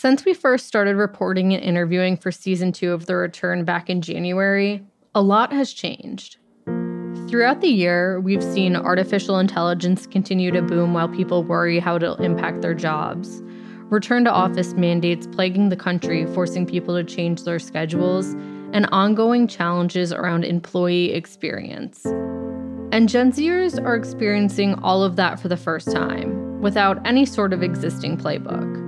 Since we first started reporting and interviewing for season two of The Return back in January, a lot has changed. Throughout the year, we've seen artificial intelligence continue to boom while people worry how it'll impact their jobs. Return to office mandates plaguing the country, forcing people to change their schedules, and ongoing challenges around employee experience. And Gen Zers are experiencing all of that for the first time, without any sort of existing playbook.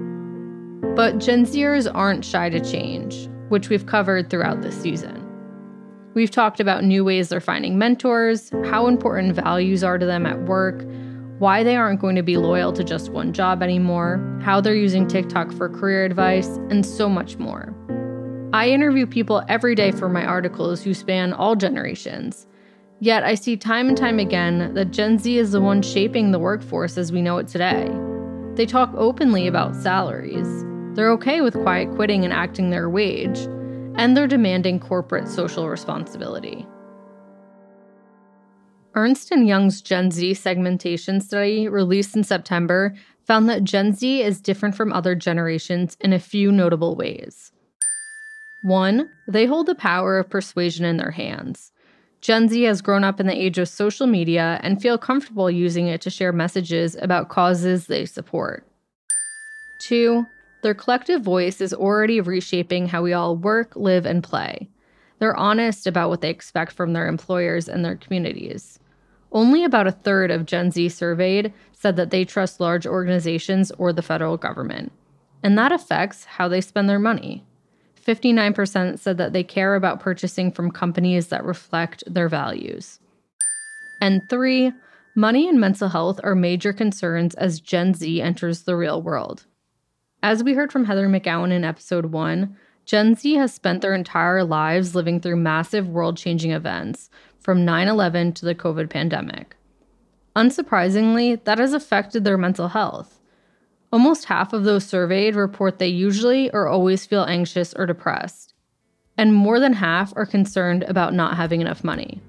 But Gen Zers aren't shy to change, which we've covered throughout this season. We've talked about new ways they're finding mentors, how important values are to them at work, why they aren't going to be loyal to just one job anymore, how they're using TikTok for career advice, and so much more. I interview people every day for my articles who span all generations. Yet I see time and time again that Gen Z is the one shaping the workforce as we know it today. They talk openly about salaries. They're okay with quiet quitting and acting their wage and they're demanding corporate social responsibility. Ernst & Young's Gen Z segmentation study, released in September, found that Gen Z is different from other generations in a few notable ways. One, they hold the power of persuasion in their hands. Gen Z has grown up in the age of social media and feel comfortable using it to share messages about causes they support. Two, their collective voice is already reshaping how we all work, live, and play. They're honest about what they expect from their employers and their communities. Only about a third of Gen Z surveyed said that they trust large organizations or the federal government. And that affects how they spend their money. 59% said that they care about purchasing from companies that reflect their values. And three, money and mental health are major concerns as Gen Z enters the real world. As we heard from Heather McGowan in episode one, Gen Z has spent their entire lives living through massive world changing events, from 9 11 to the COVID pandemic. Unsurprisingly, that has affected their mental health. Almost half of those surveyed report they usually or always feel anxious or depressed, and more than half are concerned about not having enough money.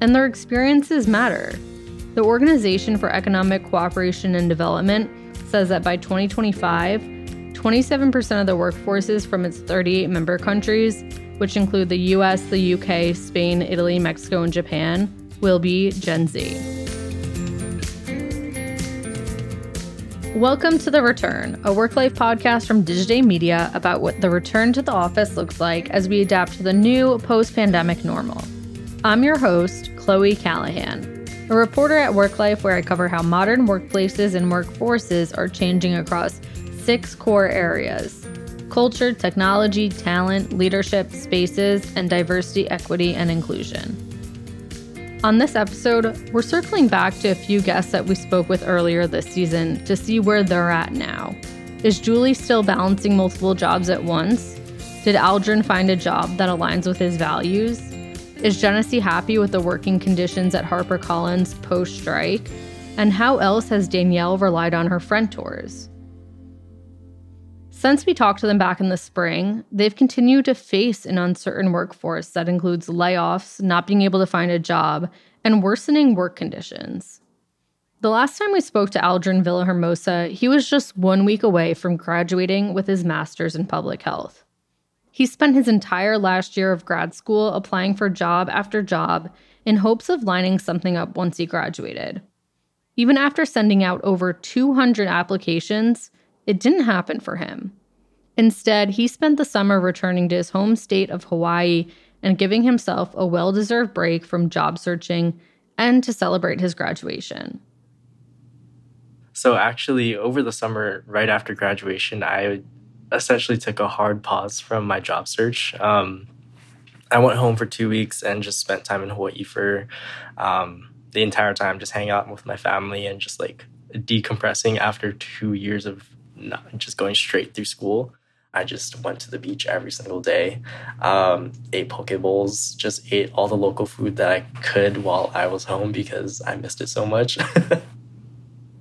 And their experiences matter. The Organization for Economic Cooperation and Development says that by 2025, 27% of the workforces from its 38 member countries, which include the US, the UK, Spain, Italy, Mexico, and Japan, will be Gen Z. Welcome to The Return, a work life podcast from Digiday Media about what the return to the office looks like as we adapt to the new post pandemic normal. I'm your host, Cloey Callahan a reporter at WorkLife where I cover how modern workplaces and workforces are changing across six core areas culture, technology, talent, leadership, spaces, and diversity, equity, and inclusion. On this episode, we're circling back to a few guests that we spoke with earlier this season to see where they're at now. Is Julie still balancing multiple jobs at once? Did Aldrin find a job that aligns with his values? Is Genesse happy with the working conditions at HarperCollins post strike? And how else has Danielle relied on her friend-tors? Since we talked to them back in the spring, they've continued to face an uncertain workforce that includes layoffs, not being able to find a job, and worsening work conditions. The last time we spoke to Aldrin Villahermosa, he was just one week away from graduating with his master's in public health. He spent his entire last year of grad school applying for job after job in hopes of lining something up once he graduated. Even after sending out over 200 applications, it didn't happen for him. Instead, he spent the summer returning to his home state of Hawaii and giving himself a well deserved break from job searching and to celebrate his graduation. So, actually, over the summer, right after graduation, I essentially took a hard pause from my job search. Um, I went home for two weeks and just spent time in Hawaii for um, the entire time, just hanging out with my family and just like decompressing after two years of not just going straight through school. I just went to the beach every single day, um, ate poke bowls, just ate all the local food that I could while I was home because I missed it so much.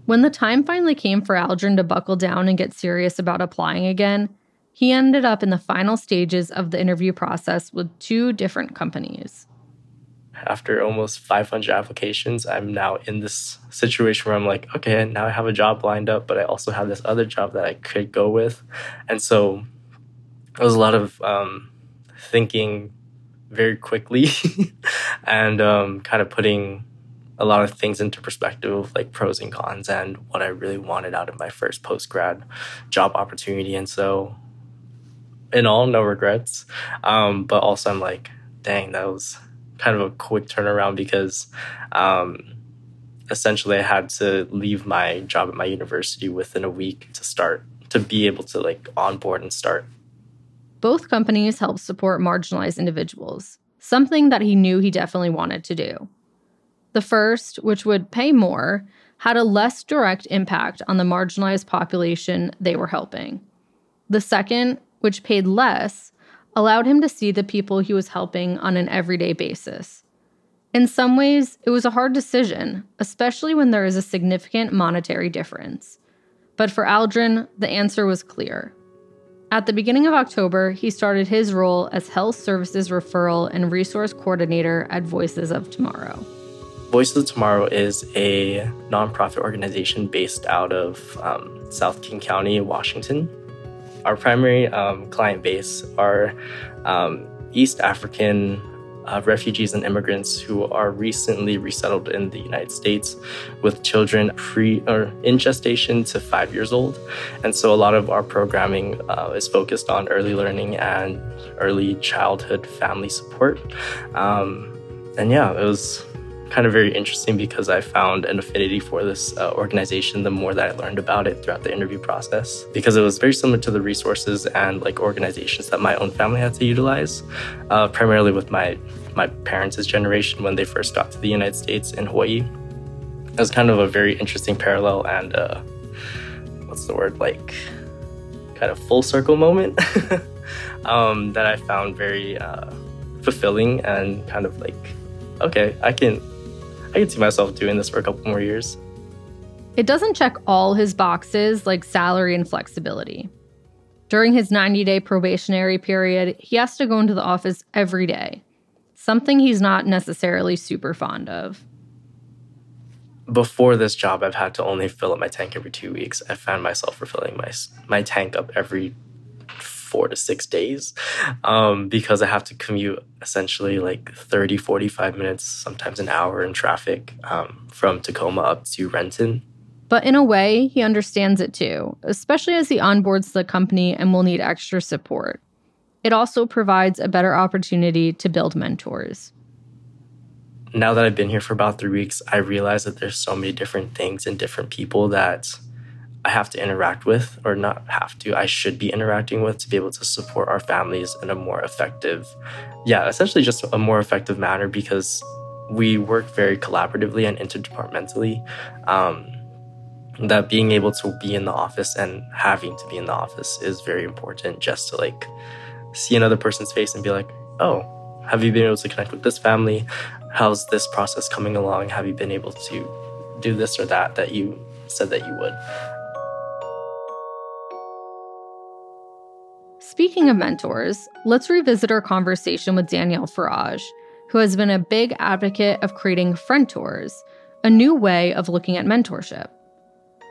When the time finally came for Aldrin to buckle down and get serious about applying again, he ended up in the final stages of the interview process with two different companies. after almost 500 applications, I'm now in this situation where I'm like, okay, now I have a job lined up, but I also have this other job that I could go with. And so it was a lot of um, thinking very quickly and um, kind of putting a lot of things into perspective, like pros and cons, and what I really wanted out of my first post grad job opportunity. And so, in all, no regrets. Um, but also, I'm like, dang, that was kind of a quick turnaround because um, essentially I had to leave my job at my university within a week to start to be able to like onboard and start. Both companies help support marginalized individuals, something that he knew he definitely wanted to do. The first, which would pay more, had a less direct impact on the marginalized population they were helping. The second, which paid less, allowed him to see the people he was helping on an everyday basis. In some ways, it was a hard decision, especially when there is a significant monetary difference. But for Aldrin, the answer was clear. At the beginning of October, he started his role as Health Services Referral and Resource Coordinator at Voices of Tomorrow. Voices of Tomorrow is a nonprofit organization based out of um, South King County, Washington. Our primary um, client base are um, East African uh, refugees and immigrants who are recently resettled in the United States with children pre or in gestation to five years old. And so a lot of our programming uh, is focused on early learning and early childhood family support. Um, and yeah, it was kind of very interesting because I found an affinity for this uh, organization the more that I learned about it throughout the interview process because it was very similar to the resources and like organizations that my own family had to utilize, uh, primarily with my my parents' generation when they first got to the United States in Hawaii. It was kind of a very interesting parallel and uh, what's the word like kind of full circle moment um, that I found very uh, fulfilling and kind of like okay, I can I can see myself doing this for a couple more years. It doesn't check all his boxes like salary and flexibility. During his 90 day probationary period, he has to go into the office every day, something he's not necessarily super fond of. Before this job, I've had to only fill up my tank every two weeks. I found myself refilling my, my tank up every four to six days um, because I have to commute essentially like 30, 45 minutes, sometimes an hour in traffic um, from Tacoma up to Renton. But in a way, he understands it too, especially as he onboards the company and will need extra support. It also provides a better opportunity to build mentors. Now that I've been here for about three weeks, I realize that there's so many different things and different people that I have to interact with, or not have to, I should be interacting with to be able to support our families in a more effective, yeah, essentially just a more effective manner because we work very collaboratively and interdepartmentally. Um, that being able to be in the office and having to be in the office is very important just to like see another person's face and be like, oh, have you been able to connect with this family? How's this process coming along? Have you been able to do this or that that you said that you would? Speaking of mentors, let's revisit our conversation with Danielle Farage, who has been a big advocate of creating friend-tors, a new way of looking at mentorship.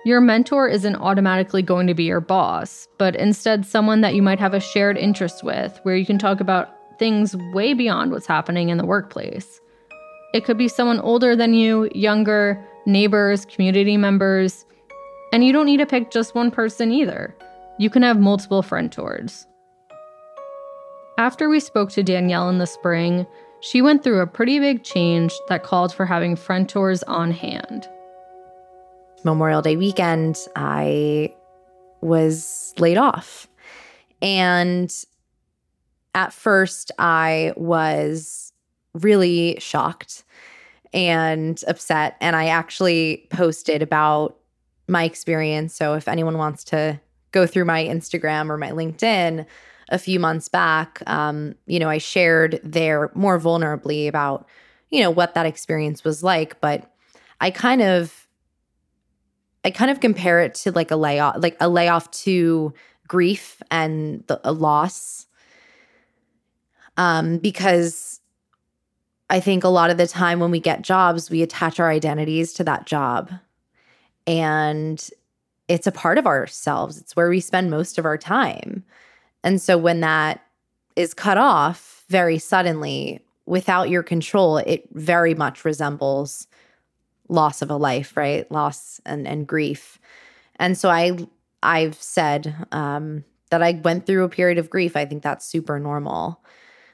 Your mentor isn't automatically going to be your boss, but instead someone that you might have a shared interest with, where you can talk about things way beyond what's happening in the workplace. It could be someone older than you, younger, neighbors, community members, and you don't need to pick just one person either. You can have multiple friend-tors. After we spoke to Danielle in the spring, she went through a pretty big change that called for having friend tours on hand. Memorial Day weekend, I was laid off. And at first, I was really shocked and upset. And I actually posted about my experience. So if anyone wants to go through my Instagram or my LinkedIn, a few months back, um, you know, I shared there more vulnerably about, you know, what that experience was like. But I kind of, I kind of compare it to like a layoff, like a layoff to grief and the, a loss. Um, because I think a lot of the time when we get jobs, we attach our identities to that job. And it's a part of ourselves, it's where we spend most of our time. And so when that is cut off very suddenly without your control, it very much resembles loss of a life, right? Loss and, and grief. And so I I've said um, that I went through a period of grief. I think that's super normal.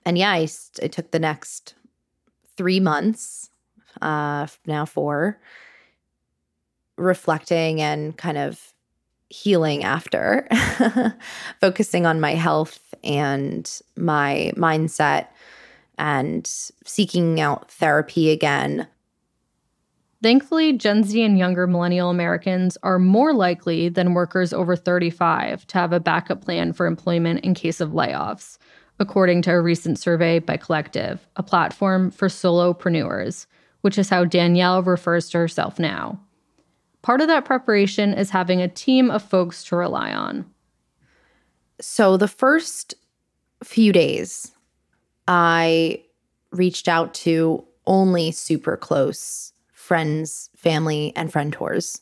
And yeah, I, I took the next three months, uh, now four, reflecting and kind of healing after, focusing on my health and my mindset and seeking out therapy again. Thankfully, Gen Z and younger millennial Americans are more likely than workers over 35 to have a backup plan for employment in case of layoffs, according to a recent survey by Collective, a platform for solopreneurs, which is how Danielle refers to herself now. Part of that preparation is having a team of folks to rely on. So, the first few days, I reached out to only super close friends, family, and friend-tors.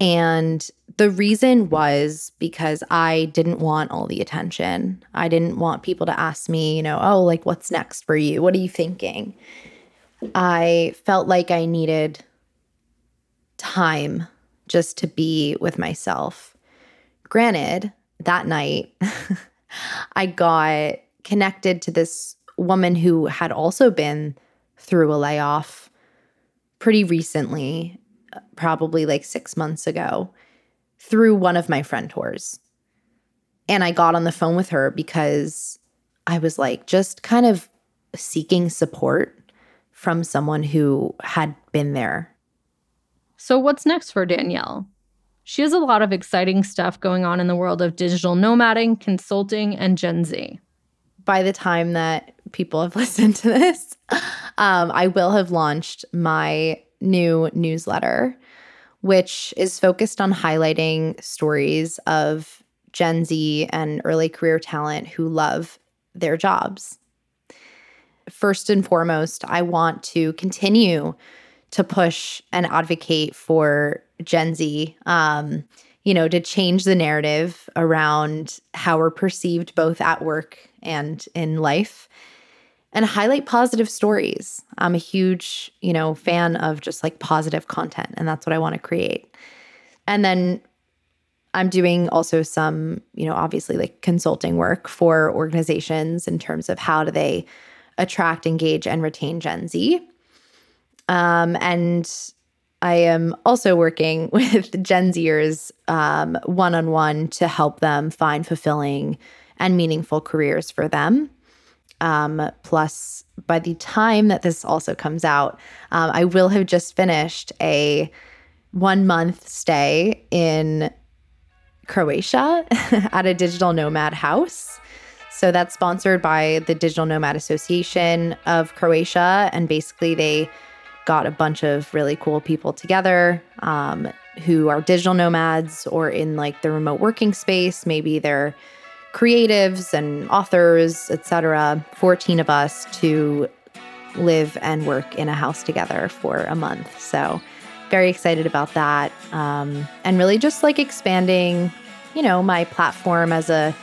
And the reason was because I didn't want all the attention. I didn't want people to ask me, you know, oh, like, what's next for you? What are you thinking? I felt like I needed time just to be with myself. Granted, that night, I got connected to this woman who had also been through a layoff pretty recently, probably like six months ago, through one of my friend-tors. And I got on the phone with her because I was like just kind of seeking support from someone who had been there so, what's next for Danielle? She has a lot of exciting stuff going on in the world of digital nomading, consulting, and Gen Z. By the time that people have listened to this, um, I will have launched my new newsletter, which is focused on highlighting stories of Gen Z and early career talent who love their jobs. First and foremost, I want to continue to push and advocate for Gen Z, um, you know, to change the narrative around how we're perceived both at work and in life and highlight positive stories. I'm a huge, you know, fan of just like positive content, and that's what I want to create. And then I'm doing also some, you know, obviously like consulting work for organizations in terms of how do they attract, engage, and retain Gen Z. Um, and I am also working with Gen Zers one on one to help them find fulfilling and meaningful careers for them. Um, plus, by the time that this also comes out, um, I will have just finished a one month stay in Croatia at a digital nomad house. So that's sponsored by the Digital Nomad Association of Croatia. And basically, they got a bunch of really cool people together um, who are digital nomads or in like the remote working space. Maybe they're creatives and authors, etc. 14 of us to live and work in a house together for a month. So, very excited about that. Um, and really just like expanding, you know, my platform as a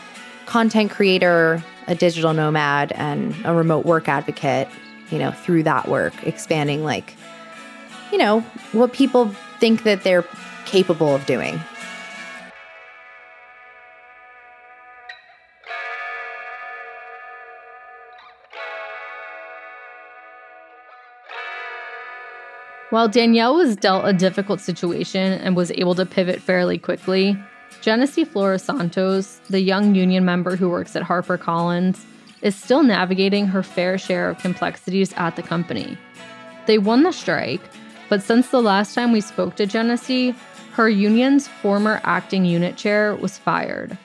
content creator, a digital nomad, and a remote work advocate you know, through that work, expanding like, you know, what people think that they're capable of doing. While Danielle was dealt a difficult situation and was able to pivot fairly quickly, Genesse Flores Santos, the young union member who works at HarperCollins, is still navigating her fair share of complexities at the company. They won the strike, but since the last time we spoke to Genesse, her union's former acting unit chair was fired.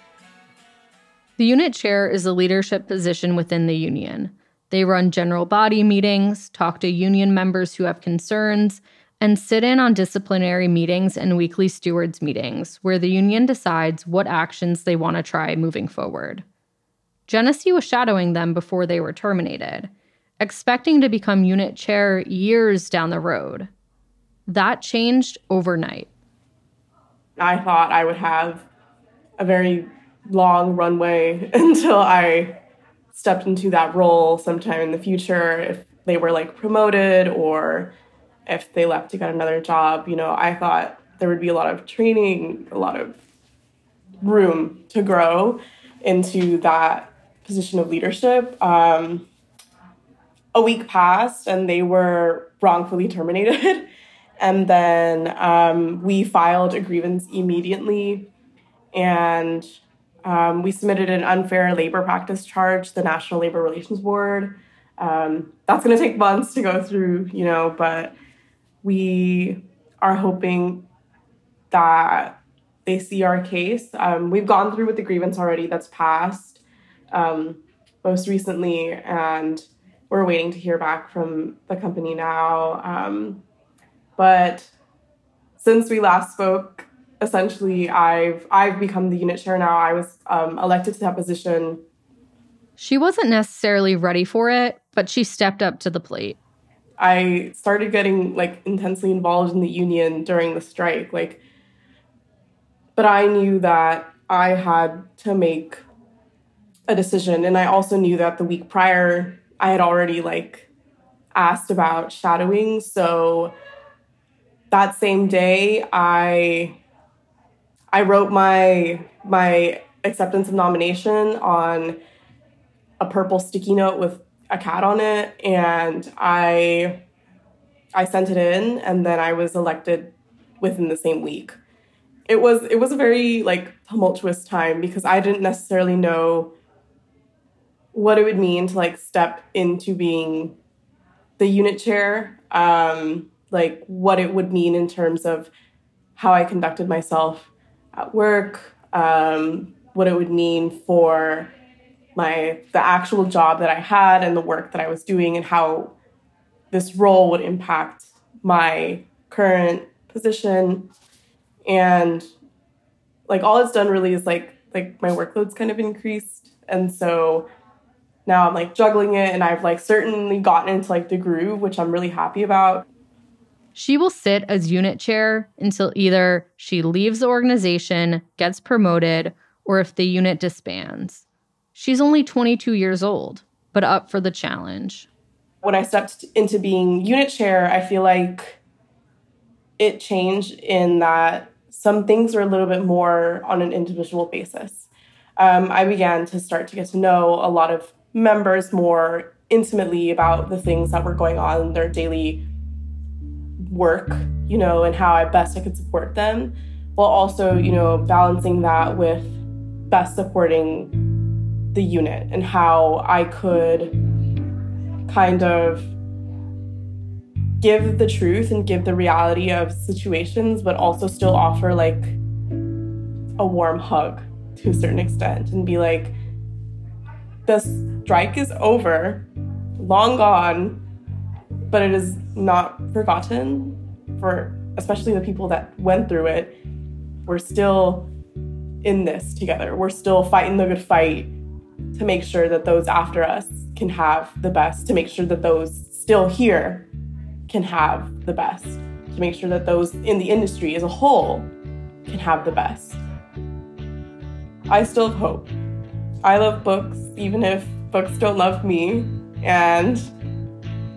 The unit chair is a leadership position within the union. They run general body meetings, talk to union members who have concerns, and sit in on disciplinary meetings and weekly stewards meetings where the union decides what actions they want to try moving forward. Genesse was shadowing them before they were terminated. expecting to become unit chair years down the road. That changed overnight. I thought I would have a very long runway until I stepped into that role sometime in the future if they were like promoted or if they left to get another job you know i thought there would be a lot of training a lot of room to grow into that position of leadership um, a week passed and they were wrongfully terminated and then um, we filed a grievance immediately and um, we submitted an unfair labor practice charge to the National Labor Relations Board. Um, that's going to take months to go through, you know, but we are hoping that they see our case. Um, we've gone through with the grievance already that's passed um, most recently, and we're waiting to hear back from the company now. Um, but since we last spoke, essentially I've I've become the unit chair now. I was um, elected to that position. She wasn't necessarily ready for it, but she stepped up to the plate. I started getting like intensely involved in the union during the strike, like but I knew that I had to make a decision. And I also knew that the week prior I had already like asked about shadowing, so that same day I I wrote my my acceptance of nomination on a purple sticky note with a cat on it. And I I sent it in and then I was elected within the same week. It was it was a very like tumultuous time because I didn't necessarily know what it would mean to like step into being the unit chair um like what it would mean in terms of how I conducted myself at work, um, what it would mean for my the actual job that I had and the work that I was doing, and how this role would impact my current position. And like all it's done really is like like my workload's kind of increased, and so now I'm like juggling it, and I've like certainly gotten into like the groove, which I'm really happy about. She will sit as unit chair until either she leaves the organization, gets promoted, or if the unit disbands. She's only 22 years old, but up for the challenge. When I stepped into being unit chair, I feel like it changed in that some things were a little bit more on an individual basis. Um, I began to start to get to know a lot of members more intimately about the things that were going on in their daily work, you know, and how I best I could support them, while also, you know, balancing that with best supporting the unit and how I could kind of give the truth and give the reality of situations, but also still offer like a warm hug to a certain extent and be like, the strike is over, long gone but it is not forgotten for especially the people that went through it. We're still in this together. We're still fighting the good fight to make sure that those after us can have the best, to make sure that those still here can have the best, to make sure that those in the industry as a whole can have the best. I still have hope. I love books, even if books don't love me. And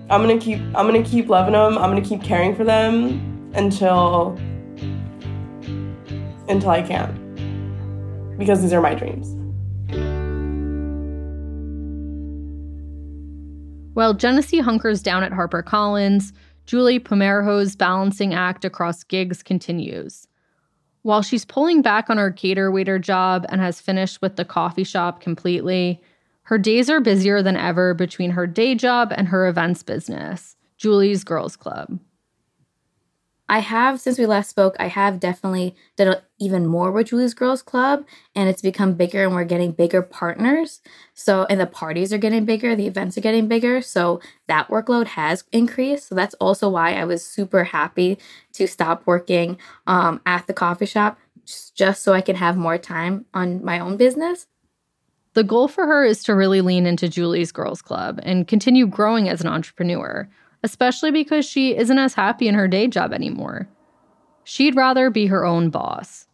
I'm gonna keep I'm gonna keep loving them. I'm gonna keep caring for them until until I can. Because these are my dreams. While Genesse hunkers down at HarperCollins, Julie Pomarejo's balancing act across gigs continues. While she's pulling back on her cater waiter job and has finished with the coffee shop completely, her days are busier than ever between her day job and her events business, Julie's Girls Club. I have, since we last spoke, I have definitely done even more with Julie's Girls Club, and it's become bigger, and we're getting bigger partners. So, and the parties are getting bigger, the events are getting bigger. So, that workload has increased. So, that's also why I was super happy to stop working um, at the coffee shop just so I can have more time on my own business. The goal for her is to really lean into Julie's Girls Club and continue growing as an entrepreneur, especially because she isn't as happy in her day job anymore. She'd rather be her own boss.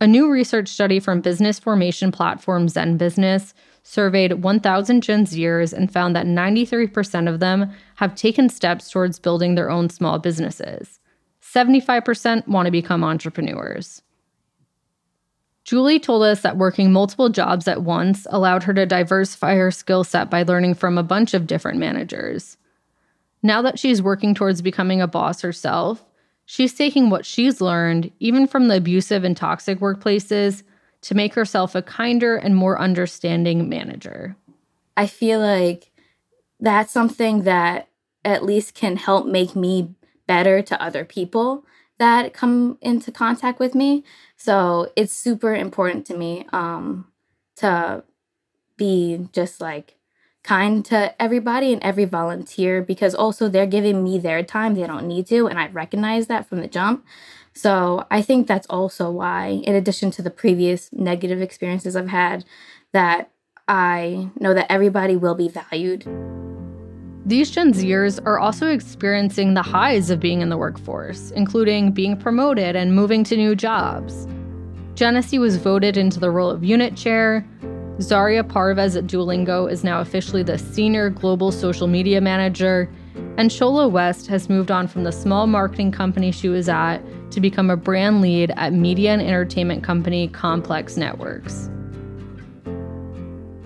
A new research study from business formation platform ZenBusiness surveyed 1,000 Gen Zers and found that 93% of them have taken steps towards building their own small businesses. 75% want to become entrepreneurs. Julie told us that working multiple jobs at once allowed her to diversify her skill set by learning from a bunch of different managers. Now that she's working towards becoming a boss herself, she's taking what she's learned, even from the abusive and toxic workplaces, to make herself a kinder and more understanding manager. I feel like that's something that at least can help make me better to other people that come into contact with me. So it's super important to me um, to be just like kind to everybody and every volunteer because also they're giving me their time. They don't need to. And I recognize that from the jump. So I think that's also why, in addition to the previous negative experiences I've had, that I know that everybody will be valued. These Gen Zers are also experiencing the highs of being in the workforce, including being promoted and moving to new jobs. Genesse was voted into the role of unit chair. Zaria Parvez at Duolingo is now officially the senior global social media manager. And Shola West has moved on from the small marketing company she was at to become a brand lead at media and entertainment company Complex Networks.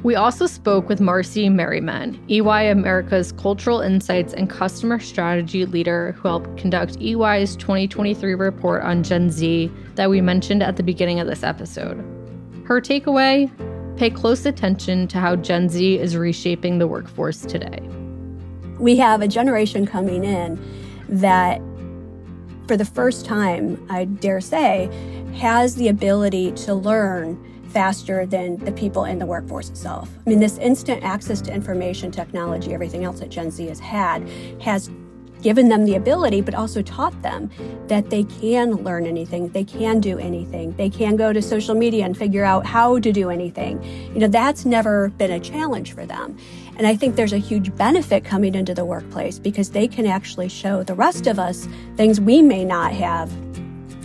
We also spoke with Marcie Merriman, EY America's Cultural Insights and Customer Strategy Leader, who helped conduct EY's 2023 report on Gen Z that we mentioned at the beginning of this episode. Her takeaway pay close attention to how Gen Z is reshaping the workforce today. We have a generation coming in that, for the first time, I dare say, has the ability to learn faster than the people in the workforce itself. I mean, this instant access to information technology, everything else that Gen Z has had, has given them the ability, but also taught them that they can learn anything, they can do anything, they can go to social media and figure out how to do anything. You know, that's never been a challenge for them. And I think there's a huge benefit coming into the workplace because they can actually show the rest of us things we may not have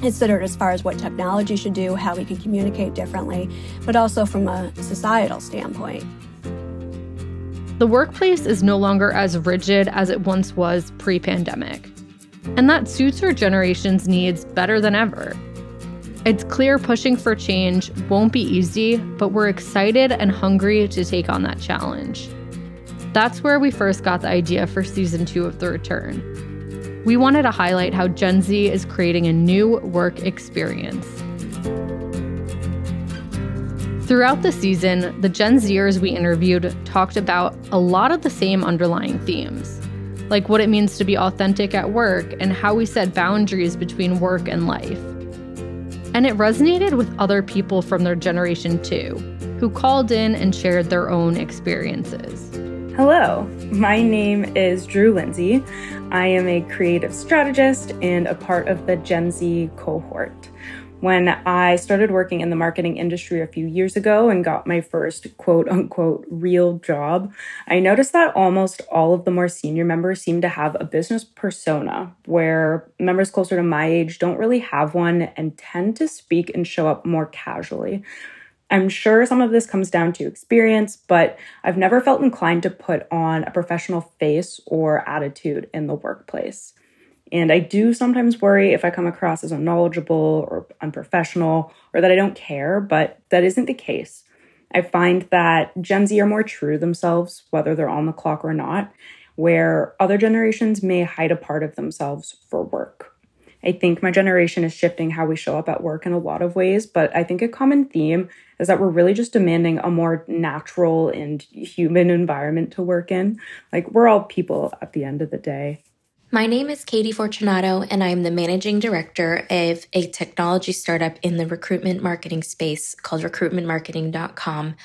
considered as far as what technology should do, how we can communicate differently, but also from a societal standpoint. The workplace is no longer as rigid as it once was pre pandemic. And that suits our generation's needs better than ever. It's clear pushing for change won't be easy, but we're excited and hungry to take on that challenge. That's where we first got the idea for season two of The Return we wanted to highlight how Gen Z is creating a new work experience. Throughout the season, the Gen Zers we interviewed talked about a lot of the same underlying themes, like what it means to be authentic at work and how we set boundaries between work and life. And it resonated with other people from their generation too, who called in and shared their own experiences. Hello, my name is Drew Lindsay. I am a creative strategist and a part of the Gen Z cohort. When I started working in the marketing industry a few years ago and got my first quote unquote real job, I noticed that almost all of the more senior members seem to have a business persona, where members closer to my age don't really have one and tend to speak and show up more casually. I'm sure some of this comes down to experience, but I've never felt inclined to put on a professional face or attitude in the workplace. And I do sometimes worry if I come across as unknowledgeable or unprofessional or that I don't care, but that isn't the case. I find that Gen Z are more true themselves, whether they're on the clock or not, where other generations may hide a part of themselves for work. I think my generation is shifting how we show up at work in a lot of ways, but I think a common theme is that we're really just demanding a more natural and human environment to work in. Like, we're all people at the end of the day. My name is Katie Fortunato, and I'm the managing director of a technology startup in the recruitment marketing space called recruitmentmarketing.com.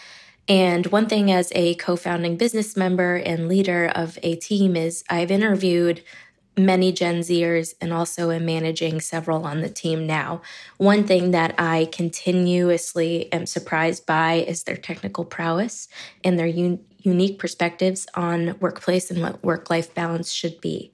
And one thing as a co founding business member and leader of a team is I've interviewed many Gen Zers and also am managing several on the team now. One thing that I continuously am surprised by is their technical prowess and their un- unique perspectives on workplace and what work life balance should be.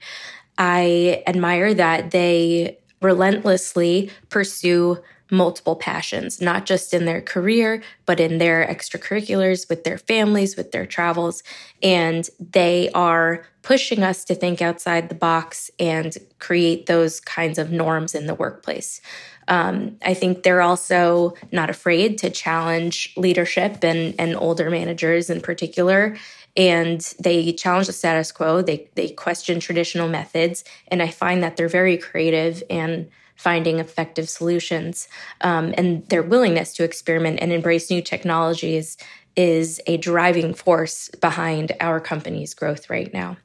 I admire that they relentlessly pursue multiple passions, not just in their career, but in their extracurriculars, with their families, with their travels. And they are pushing us to think outside the box and create those kinds of norms in the workplace. Um, I think they're also not afraid to challenge leadership and, and older managers in particular. And they challenge the status quo. They they question traditional methods, and I find that they're very creative and finding effective solutions. Um, and their willingness to experiment and embrace new technologies is a driving force behind our company's growth right now.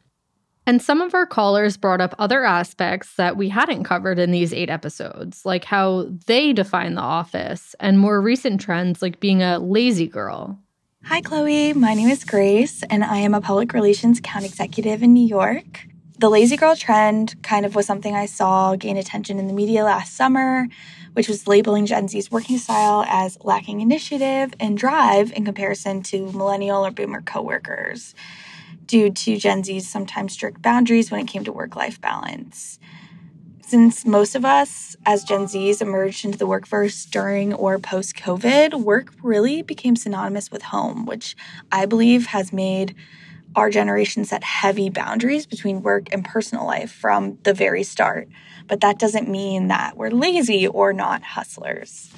And some of our callers brought up other aspects that we hadn't covered in these eight episodes, like how they define the office and more recent trends like being a lazy girl. Hi, Cloey. My name is Grace, and I am a public relations account executive in New York. The lazy girl trend kind of was something I saw gain attention in the media last summer, which was labeling Gen Z's working style as lacking initiative and drive in comparison to millennial or boomer coworkers due to Gen Z's sometimes strict boundaries when it came to work life balance. Since most of us as Gen Zs emerged into the workforce during or post COVID, work really became synonymous with home, which I believe has made our generation set heavy boundaries between work and personal life from the very start. But that doesn't mean that we're lazy or not hustlers.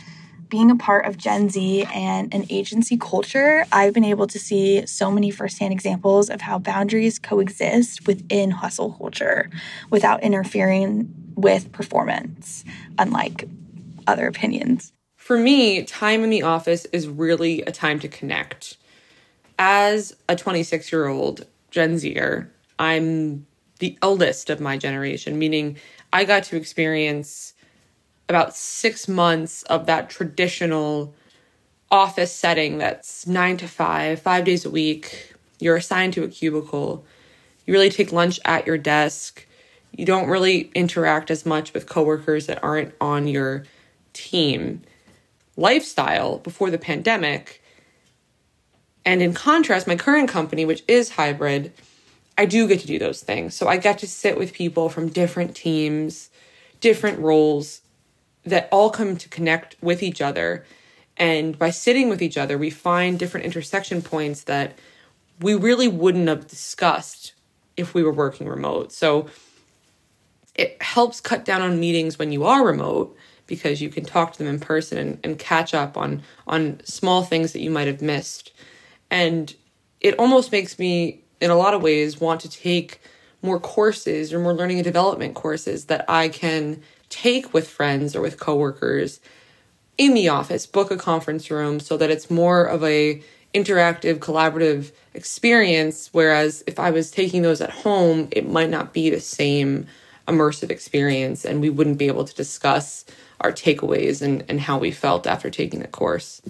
Being a part of Gen Z and an agency culture, I've been able to see so many firsthand examples of how boundaries coexist within hustle culture without interfering with performance, unlike other opinions. For me, time in the office is really a time to connect as a 26 year old Gen Zer, I'm the eldest of my generation, meaning I got to experience about six months of that traditional office setting that's nine to five, five days a week. You're assigned to a cubicle. You really take lunch at your desk. You don't really interact as much with coworkers that aren't on your team. Lifestyle before the pandemic and in contrast, my current company, which is hybrid, I do get to do those things. So I get to sit with people from different teams, different roles that all come to connect with each other. And by sitting with each other, we find different intersection points that we really wouldn't have discussed if we were working remote. So it helps cut down on meetings when you are remote because you can talk to them in person and, and catch up on on small things that you might have missed and it almost makes me, in a lot of ways, want to take more courses or more learning and development courses that I can take with friends or with coworkers in the office, book a conference room so that it's more of a interactive, collaborative experience. Whereas if I was taking those at home, it might not be the same immersive experience and we wouldn't be able to discuss our takeaways and, and how we felt after taking the course.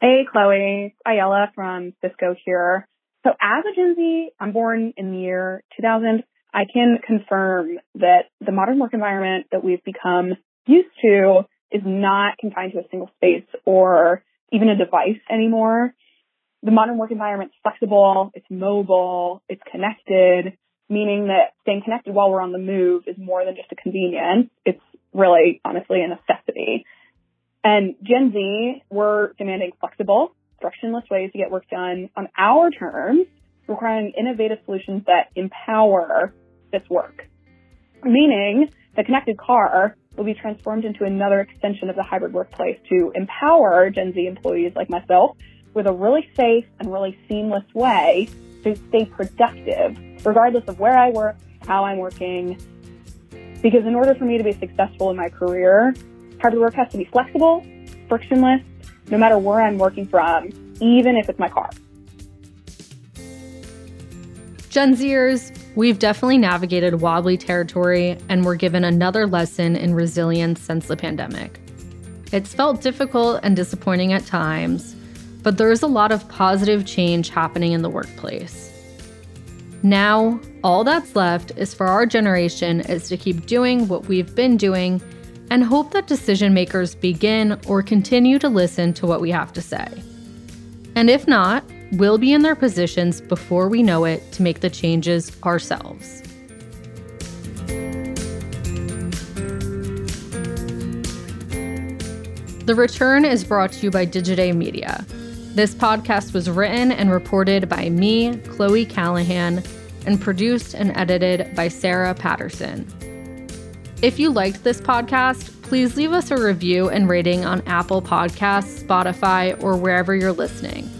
Hey, Cloey. Ayala from Cisco here. So as a Gen Z, I'm born in the year 2000. I can confirm that the modern work environment that we've become used to is not confined to a single space or even a device anymore. The modern work environment is flexible, it's mobile, it's connected, meaning that staying connected while we're on the move is more than just a convenience. It's really, honestly, a necessity. And Gen Z, we're demanding flexible, frictionless ways to get work done on our terms, requiring innovative solutions that empower this work. Meaning the connected car will be transformed into another extension of the hybrid workplace to empower Gen Z employees like myself with a really safe and really seamless way to stay productive, regardless of where I work, how I'm working. Because in order for me to be successful in my career, Hybrid work has to be flexible, frictionless, no matter where I'm working from, even if it's my car. Gen Zers, we've definitely navigated wobbly territory and we're given another lesson in resilience since the pandemic. It's felt difficult and disappointing at times, but there is a lot of positive change happening in the workplace. Now, all that's left is for our generation is to keep doing what we've been doing and hope that decision makers begin or continue to listen to what we have to say. And if not, we'll be in their positions before we know it to make the changes ourselves. The Return is brought to you by Digiday Media. This podcast was written and reported by me, Cloey Callahan, and produced and edited by Sarah Patterson. If you liked this podcast, please leave us a review and rating on Apple Podcasts, Spotify, or wherever you're listening.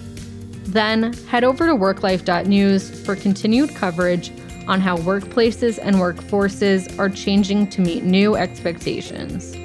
Then head over to worklife.news for continued coverage on how workplaces and workforces are changing to meet new expectations.